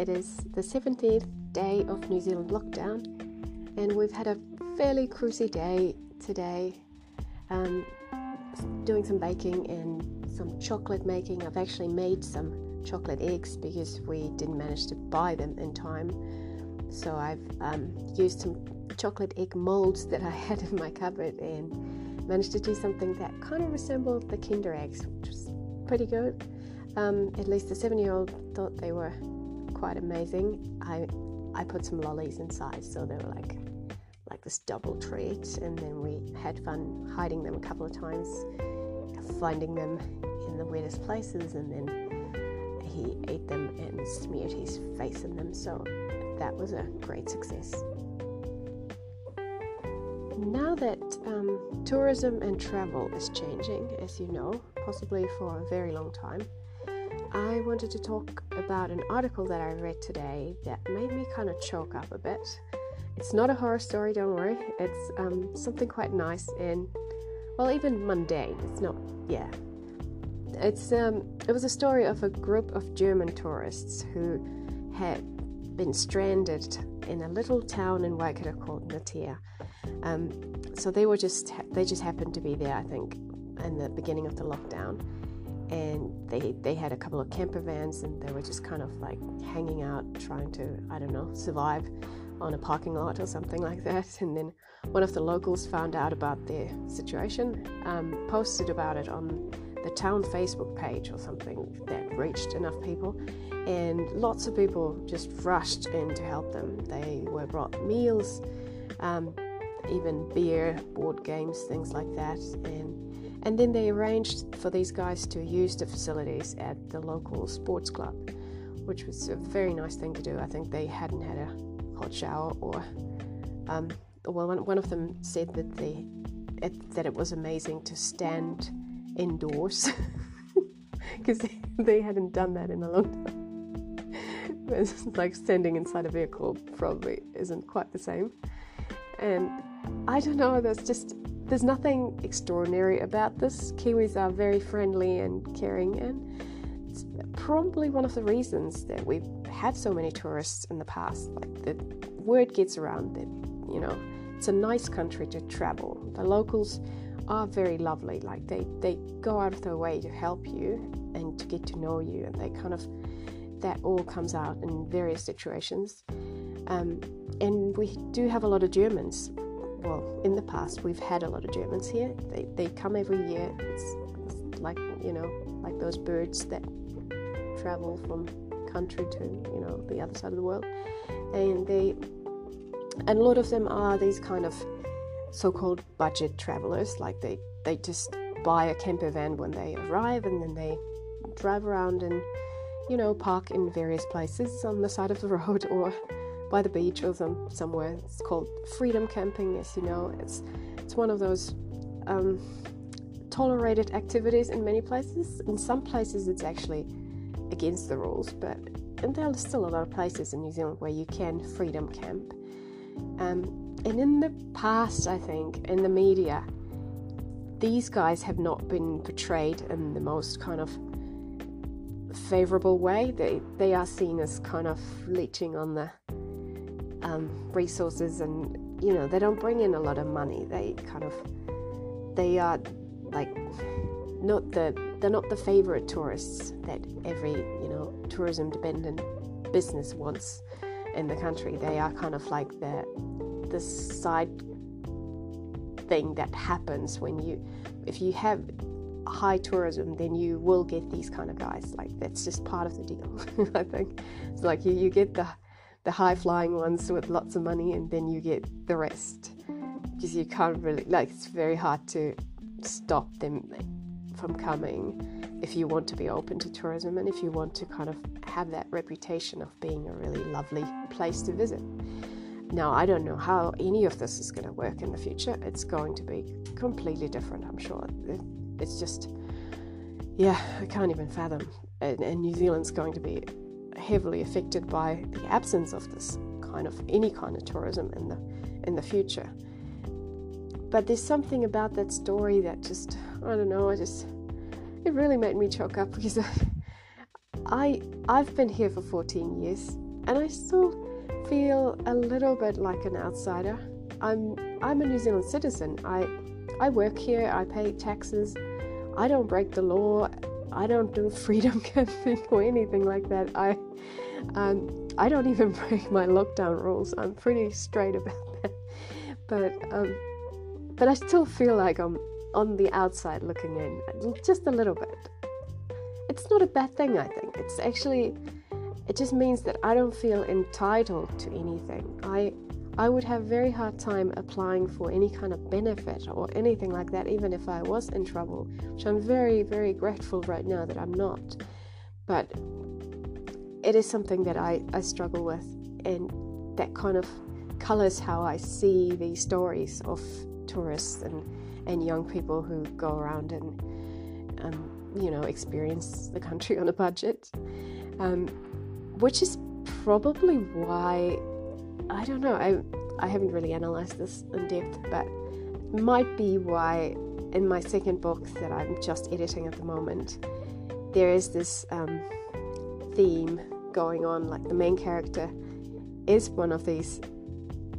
It is the 17th day of New Zealand lockdown, and we've had a fairly cruisy day today. Um, doing some baking and some chocolate making. I've actually made some chocolate eggs because we didn't manage to buy them in time. So I've um, used some chocolate egg molds that I had in my cupboard and managed to do something that kind of resembled the Kinder eggs, which was pretty good. Um, at least the seven-year-old thought they were quite amazing. I I put some lollies inside, so they were like like this double treat, and then we had fun hiding them a couple of times, finding them in the weirdest places, and then he ate them and smeared his face in them. So that was a great success. Now that um, tourism and travel is changing, as you know, possibly for a very long time, I wanted to talk about an article that I read today that made me kind of choke up a bit. It's not a horror story, don't worry. It's um, something quite nice and, well, even mundane. It's not, yeah. It's um, it was a story of a group of German tourists who had been stranded in a little town in Waikato called Ngatea. Um, so they were just they just happened to be there, I think, in the beginning of the lockdown, and they they had a couple of camper vans, and they were just kind of like hanging out, trying to I don't know survive on a parking lot or something like that. And then one of the locals found out about their situation, um, posted about it on the town Facebook page or something that reached enough people, and lots of people just rushed in to help them. They were brought meals, um, even beer, board games, things like that, and and then they arranged for these guys to use the facilities at the local sports club, which was a very nice thing to do. I think they hadn't had a hot shower or um, well, one, one of them said that they it, that it was amazing to stand indoors because they, they hadn't done that in a long time. it's like standing inside a vehicle probably isn't quite the same. And I don't know, there's just there's nothing extraordinary about this. Kiwis are very friendly and caring and it's probably one of the reasons that we've had so many tourists in the past. Like the word gets around that, you know, it's a nice country to travel. The locals are very lovely. Like they, they go out of their way to help you and to get to know you, and they kind of that all comes out in various situations. Um, and we do have a lot of Germans. Well, in the past, we've had a lot of Germans here. They, they come every year. It's, it's like you know, like those birds that travel from country to you know the other side of the world, and they and a lot of them are these kind of so-called budget travelers like they they just buy a camper van when they arrive and then they drive around and you know park in various places on the side of the road or by the beach or some somewhere. It's called freedom camping as you know. It's it's one of those um, tolerated activities in many places. In some places it's actually against the rules but and there are still a lot of places in New Zealand where you can freedom camp. Um, and in the past, I think, in the media, these guys have not been portrayed in the most kind of favorable way. They they are seen as kind of leeching on the um, resources, and you know they don't bring in a lot of money. They kind of they are like not the they're not the favorite tourists that every you know tourism dependent business wants in the country. They are kind of like the the side thing that happens when you if you have high tourism then you will get these kind of guys like that's just part of the deal i think it's like you, you get the the high flying ones with lots of money and then you get the rest because you can't really like it's very hard to stop them from coming if you want to be open to tourism and if you want to kind of have that reputation of being a really lovely place to visit. Now, I don't know how any of this is going to work in the future. It's going to be completely different, I'm sure. It's just, yeah, I can't even fathom. And, and New Zealand's going to be heavily affected by the absence of this kind of any kind of tourism in the in the future. But there's something about that story that just I don't know, I just it really made me choke up because I I've been here for 14 years and I still feel a little bit like an outsider. I'm I'm a New Zealand citizen. I I work here. I pay taxes. I don't break the law. I don't do freedom camping or anything like that. I um, I don't even break my lockdown rules. I'm pretty straight about that. But um, but I still feel like I'm on the outside looking in, just a little bit. It's not a bad thing, I think. It's actually it just means that I don't feel entitled to anything. I I would have very hard time applying for any kind of benefit or anything like that, even if I was in trouble, which I'm very, very grateful right now that I'm not. But it is something that I, I struggle with, and that kind of colors how I see these stories of tourists and, and young people who go around and, um, you know, experience the country on a budget. Um, which is probably why I don't know. I I haven't really analyzed this in depth, but it might be why in my second book that I'm just editing at the moment, there is this um, theme going on. Like the main character is one of these,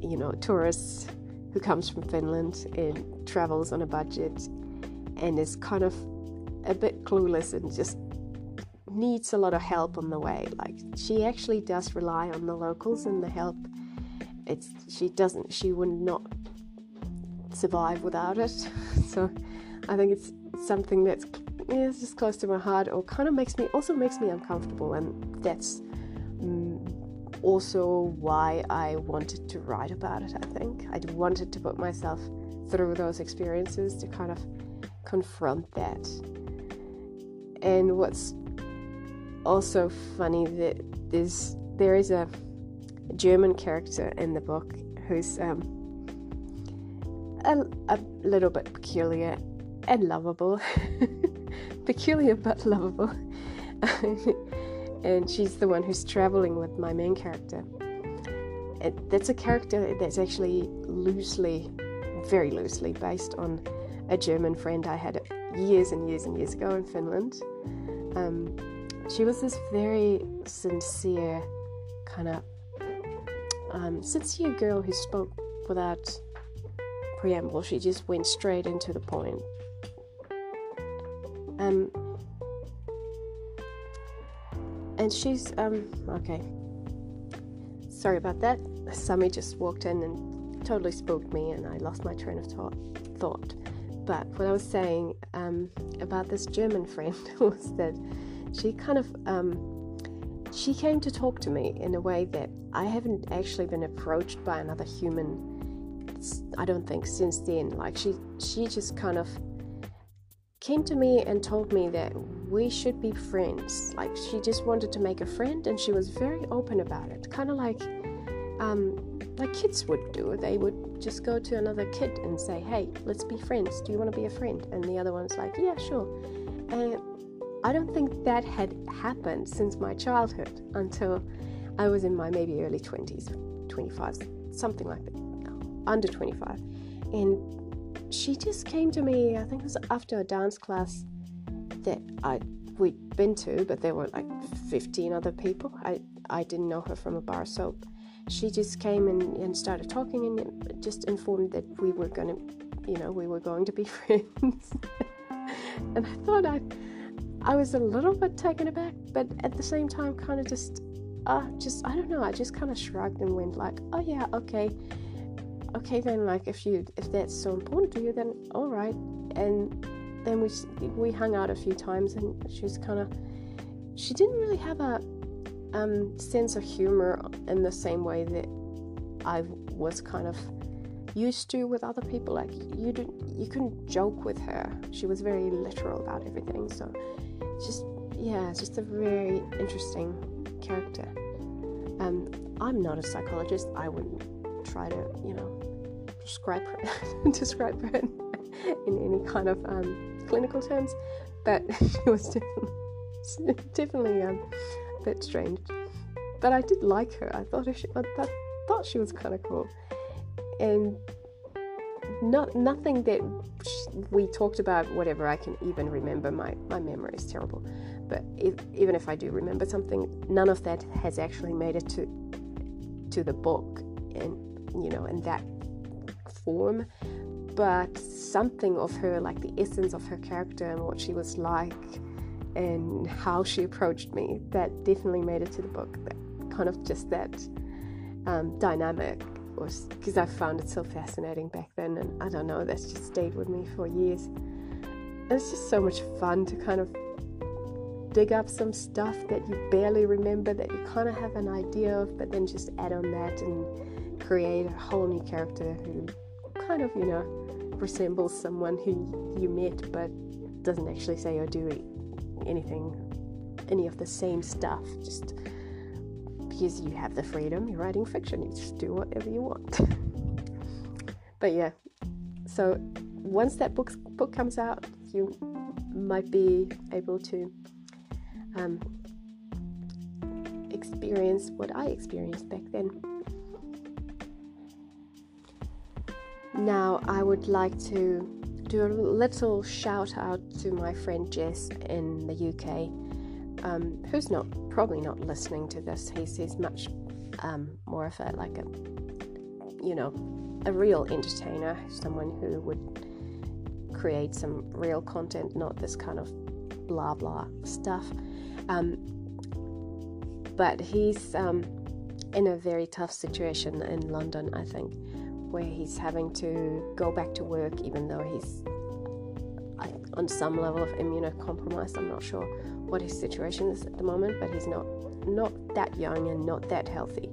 you know, tourists who comes from Finland and travels on a budget and is kind of a bit clueless and just needs a lot of help on the way. Like she actually does rely on the locals and the help it's she doesn't she would not survive without it. so I think it's something that's yeah, it's just close to my heart, or kind of makes me also makes me uncomfortable, and that's mm, also why I wanted to write about it. I think I wanted to put myself through those experiences to kind of confront that. And what's also funny that there's there is a German character in the book who's um, a, a little bit peculiar and lovable. peculiar but lovable. and she's the one who's traveling with my main character. And that's a character that's actually loosely, very loosely based on a German friend I had years and years and years ago in Finland. Um, she was this very sincere, kind of um, sincere girl who spoke without preamble. She just went straight into the point. Um, and she's um okay. Sorry about that. Sammy just walked in and totally spooked me, and I lost my train of thought. But what I was saying um, about this German friend was that she kind of um, she came to talk to me in a way that I haven't actually been approached by another human. I don't think since then. Like she, she just kind of came to me and told me that we should be friends. Like she just wanted to make a friend, and she was very open about it. Kind of like, um, like kids would do. They would just go to another kid and say, "Hey, let's be friends. Do you want to be a friend?" And the other one's like, "Yeah, sure." And I don't think that had happened since my childhood until I was in my maybe early 20s, 25, something like that, under 25. And she just came to me, I think it was after a dance class that I we'd been to, but there were like 15 other people. I, I didn't know her from a bar soap. She just came and, and started talking and just informed that we were going to, you know, we were going to be friends. and I thought I I was a little bit taken aback, but at the same time, kind of just, uh, just I don't know. I just kind of shrugged and went like, "Oh yeah, okay, okay then. Like if you if that's so important to you, then all right." And then we we hung out a few times, and she's kind of she didn't really have a um, sense of humor in the same way that I was kind of used to with other people. Like you didn't, you couldn't joke with her. She was very literal about everything. So just yeah, it's just a very interesting character. Um, I'm not a psychologist. I wouldn't try to, you know, describe her, describe her in, any kind of um, clinical terms, but she was definitely, definitely um, a bit strange. But I did like her. I thought she, I thought she was kind of cool, and not nothing that we talked about. Whatever I can even remember. My my memory is terrible, but if, even if I do remember something, none of that has actually made it to to the book, and you know, in that form. But something of her, like the essence of her character and what she was like, and how she approached me, that definitely made it to the book. That kind of just that um, dynamic because I found it so fascinating back then, and I don't know, that's just stayed with me for years. And it's just so much fun to kind of dig up some stuff that you barely remember, that you kind of have an idea of, but then just add on that and create a whole new character who kind of, you know, resembles someone who you met but doesn't actually say or do anything, any of the same stuff. Just because you have the freedom, you're writing fiction, you just do whatever you want. but yeah, so once that book book comes out, you might be able to um, experience what I experienced back then. Now, I would like to do a little shout out to my friend Jess in the UK um, who's not probably not listening to this. He's, he's much um, more of a like a you know a real entertainer, someone who would create some real content, not this kind of blah blah stuff. Um, but he's um, in a very tough situation in London, I think, where he's having to go back to work even though he's on some level of immunocompromised. I'm not sure what his situation is at the moment, but he's not not that young and not that healthy.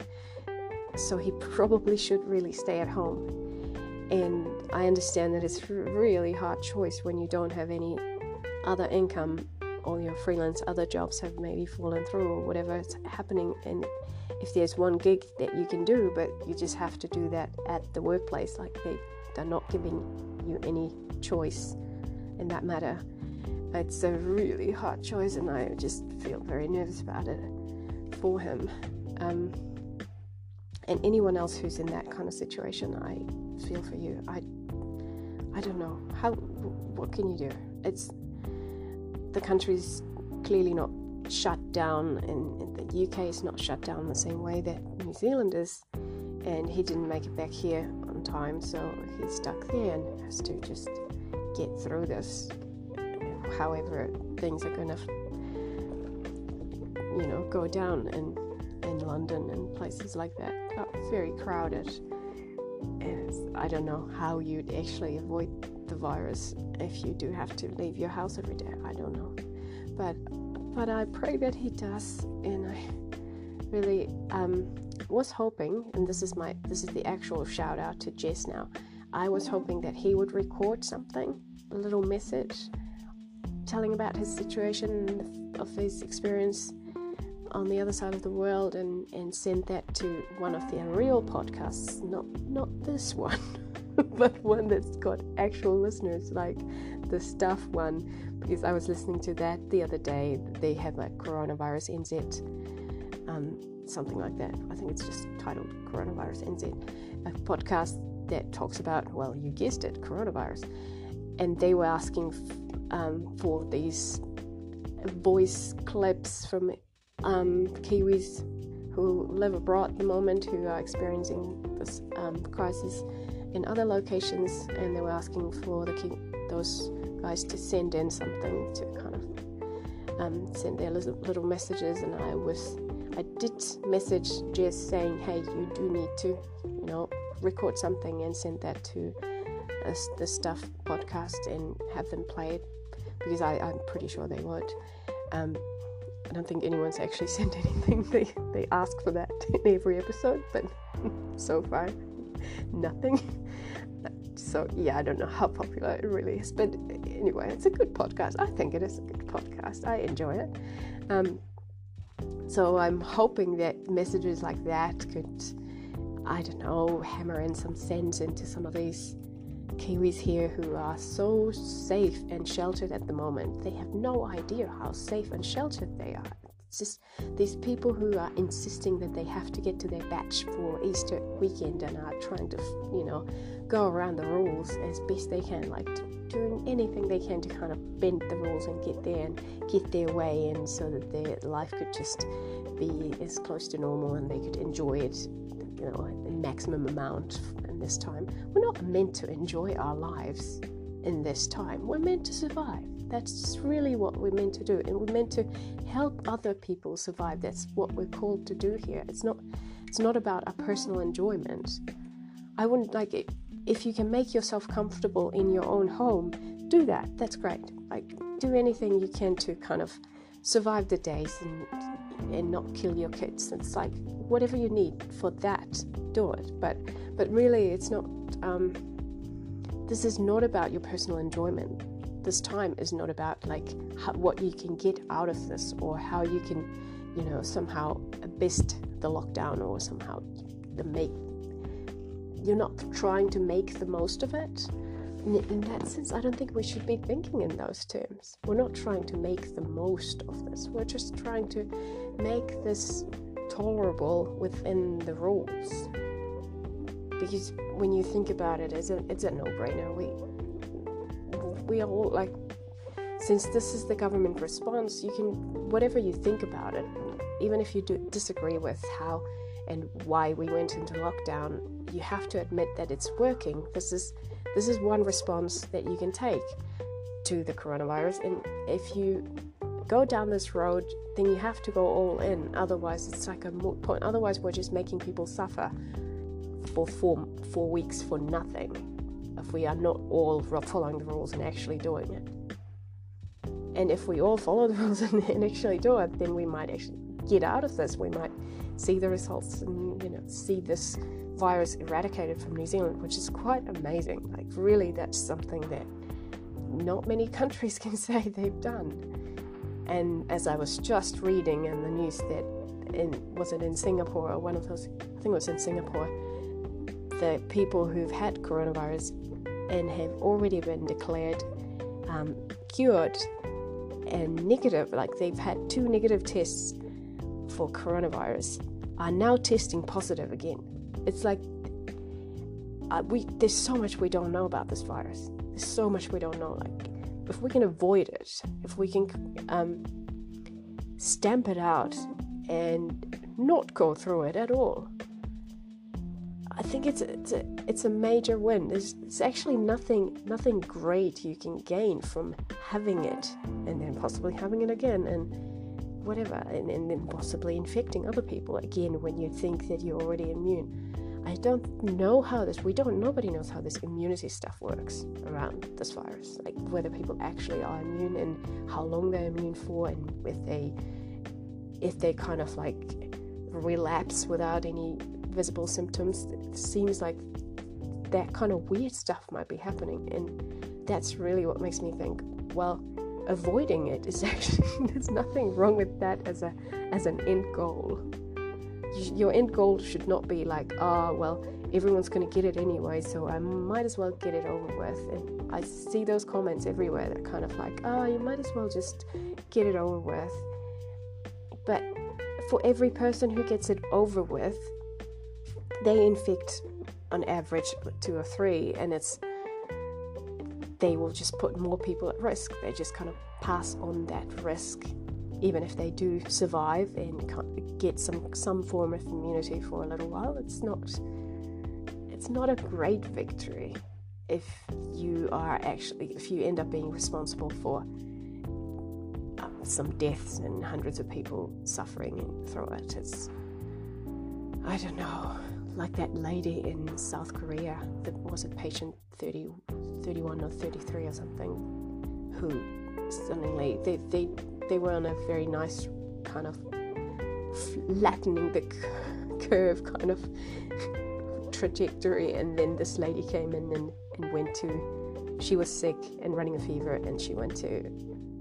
So he probably should really stay at home. And I understand that it's a really hard choice when you don't have any other income or your freelance other jobs have maybe fallen through or whatever is happening and if there's one gig that you can do but you just have to do that at the workplace like they they're not giving you any choice in that matter it's a really hard choice, and I just feel very nervous about it for him. Um, and anyone else who's in that kind of situation, I feel for you. I, I don't know how. What can you do? It's the country's clearly not shut down, and the UK is not shut down the same way that New Zealand is. And he didn't make it back here on time, so he's stuck there and has to just get through this however things are going to, you know, go down in in London and places like that. very crowded. And I don't know how you'd actually avoid the virus if you do have to leave your house every day. I don't know, but but I pray that he does, and I really um, was hoping, and this is my this is the actual shout out to Jess now. I was hoping that he would record something, a little message telling about his situation of his experience on the other side of the world and, and sent that to one of the Unreal podcasts, not not this one, but one that's got actual listeners like the Stuff one, because I was listening to that the other day. They have like coronavirus NZ, um, something like that. I think it's just titled Coronavirus NZ, a podcast that talks about, well, you guessed it, coronavirus. And they were asking um, for these voice clips from um, Kiwis who live abroad at the moment who are experiencing this um, crisis in other locations, and they were asking for the those guys to send in something to kind of um, send their little, little messages, and I was I did message Jess saying, hey, you do need to, you know, record something and send that to the Stuff podcast and have them play it because I, I'm pretty sure they would. Um, I don't think anyone's actually sent anything. They, they ask for that in every episode, but so far, nothing. So, yeah, I don't know how popular it really is, but anyway, it's a good podcast. I think it is a good podcast. I enjoy it. Um, so, I'm hoping that messages like that could, I don't know, hammer in some sense into some of these Kiwis here who are so safe and sheltered at the moment. They have no idea how safe and sheltered they are. It's just these people who are insisting that they have to get to their bach for Easter weekend and are trying to, you know, go around the rules as best they can, like doing anything they can to kind of bend the rules and get there and get their way in so that their life could just be as close to normal and they could enjoy it, you know, in maximum amount in this time. We're not meant to enjoy our lives in this time. We're meant to survive. That's really what we're meant to do, and we're meant to help other people survive. That's what we're called to do here. It's not. It's not about our personal enjoyment. I wouldn't like it if you can make yourself comfortable in your own home. Do that. That's great. Like do anything you can to kind of survive the days and and not kill your kids. It's like whatever you need for that, do it. But but really, it's not. Um, this is not about your personal enjoyment. This time is not about like how, what you can get out of this or how you can, you know, somehow best the lockdown or somehow the make. You're not trying to make the most of it. In, that sense, I don't think we should be thinking in those terms. We're not trying to make the most of this. We're just trying to make this tolerable within the rules because when you think about it, it's a, it's a no-brainer. We we all like since this is the government response, you can whatever you think about it, even if you do disagree with how and why we went into lockdown, you have to admit that it's working. This is this is one response that you can take to the coronavirus, and if you go down this road, then you have to go all in. Otherwise, it's like a moot point. Otherwise, we're just making people suffer for four, four weeks for nothing if we are not all following the rules and actually doing it. And if we all follow the rules and, and actually do it, then we might actually get out of this. We might see the results and you know see this virus eradicated from New Zealand, which is quite amazing. Like really, that's something that not many countries can say they've done. And as I was just reading in the news that in was it in Singapore or one of those I think it was in Singapore the people who've had coronavirus and have already been declared um, cured and negative, like they've had two negative tests for coronavirus, are now testing positive again. It's like uh, we there's so much we don't know about this virus. There's so much we don't know. Like if we can avoid it, if we can um, stamp it out and not go through it at all, I think it's a, it's a it's a major win. There's, there's actually nothing nothing great you can gain from having it and then possibly having it again and whatever and, and then possibly infecting other people again when you think that you're already immune. I don't know how this we don't nobody knows how this immunity stuff works around this virus. Like whether people actually are immune and how long they're immune for and if they if they kind of like relapse without any visible symptoms, it seems like that kind of weird stuff might be happening. And that's really what makes me think, well, avoiding it is actually there's nothing wrong with that as a as an end goal. Your end goal should not be like, oh well, everyone's gonna get it anyway, so I might as well get it over with. And I see those comments everywhere that kind of like, oh, you might as well just get it over with. But for every person who gets it over with, they infect on average two or three, and it's they will just put more people at risk. They just kind of pass on that risk, even if they do survive and get some some form of immunity for a little while. It's not it's not a great victory if you are actually if you end up being responsible for um, some deaths and hundreds of people suffering through it. It's I don't know like that lady in South Korea that was a patient 30, 31 or 33 or something who suddenly they, they, they were on a very nice kind of flattening the curve kind of trajectory and then this lady came in and, and went to she was sick and running a fever and she went to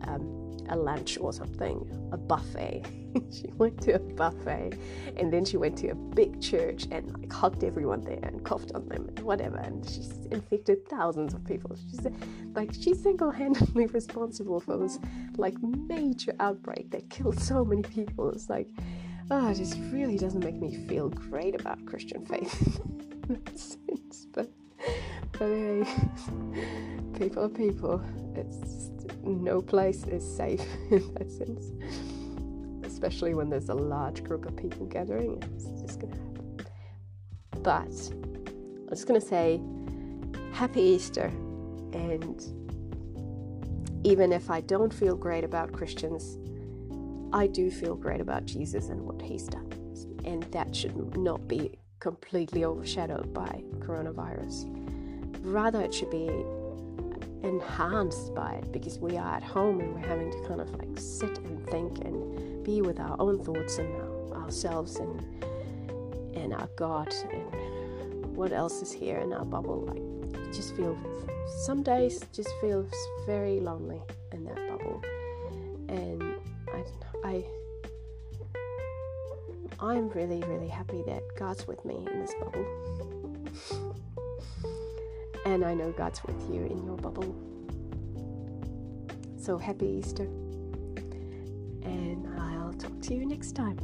um, a lunch or something, a buffet. she went to a buffet and then she went to a big church and like hugged everyone there and coughed on them and whatever. And she's infected thousands of people. She's like, she's single handedly responsible for this like major outbreak that killed so many people. It's like, oh, it just really doesn't make me feel great about Christian faith in that sense. But, but hey, people are people. It's no place is safe in that sense. Especially when there's a large group of people gathering, it's just gonna happen. But I'm just gonna say happy Easter and even if I don't feel great about Christians, I do feel great about Jesus and what he's done. And that should not be completely overshadowed by coronavirus. Rather, it should be enhanced by it because we are at home and we're having to kind of like sit and think and be with our own thoughts and our, ourselves and and our God and what else is here in our bubble. Like, just feel some days just feels very lonely in that bubble, and I I I'm really really happy that God's with me in this bubble. And I know God's with you in your bubble. So happy Easter. And I'll talk to you next time.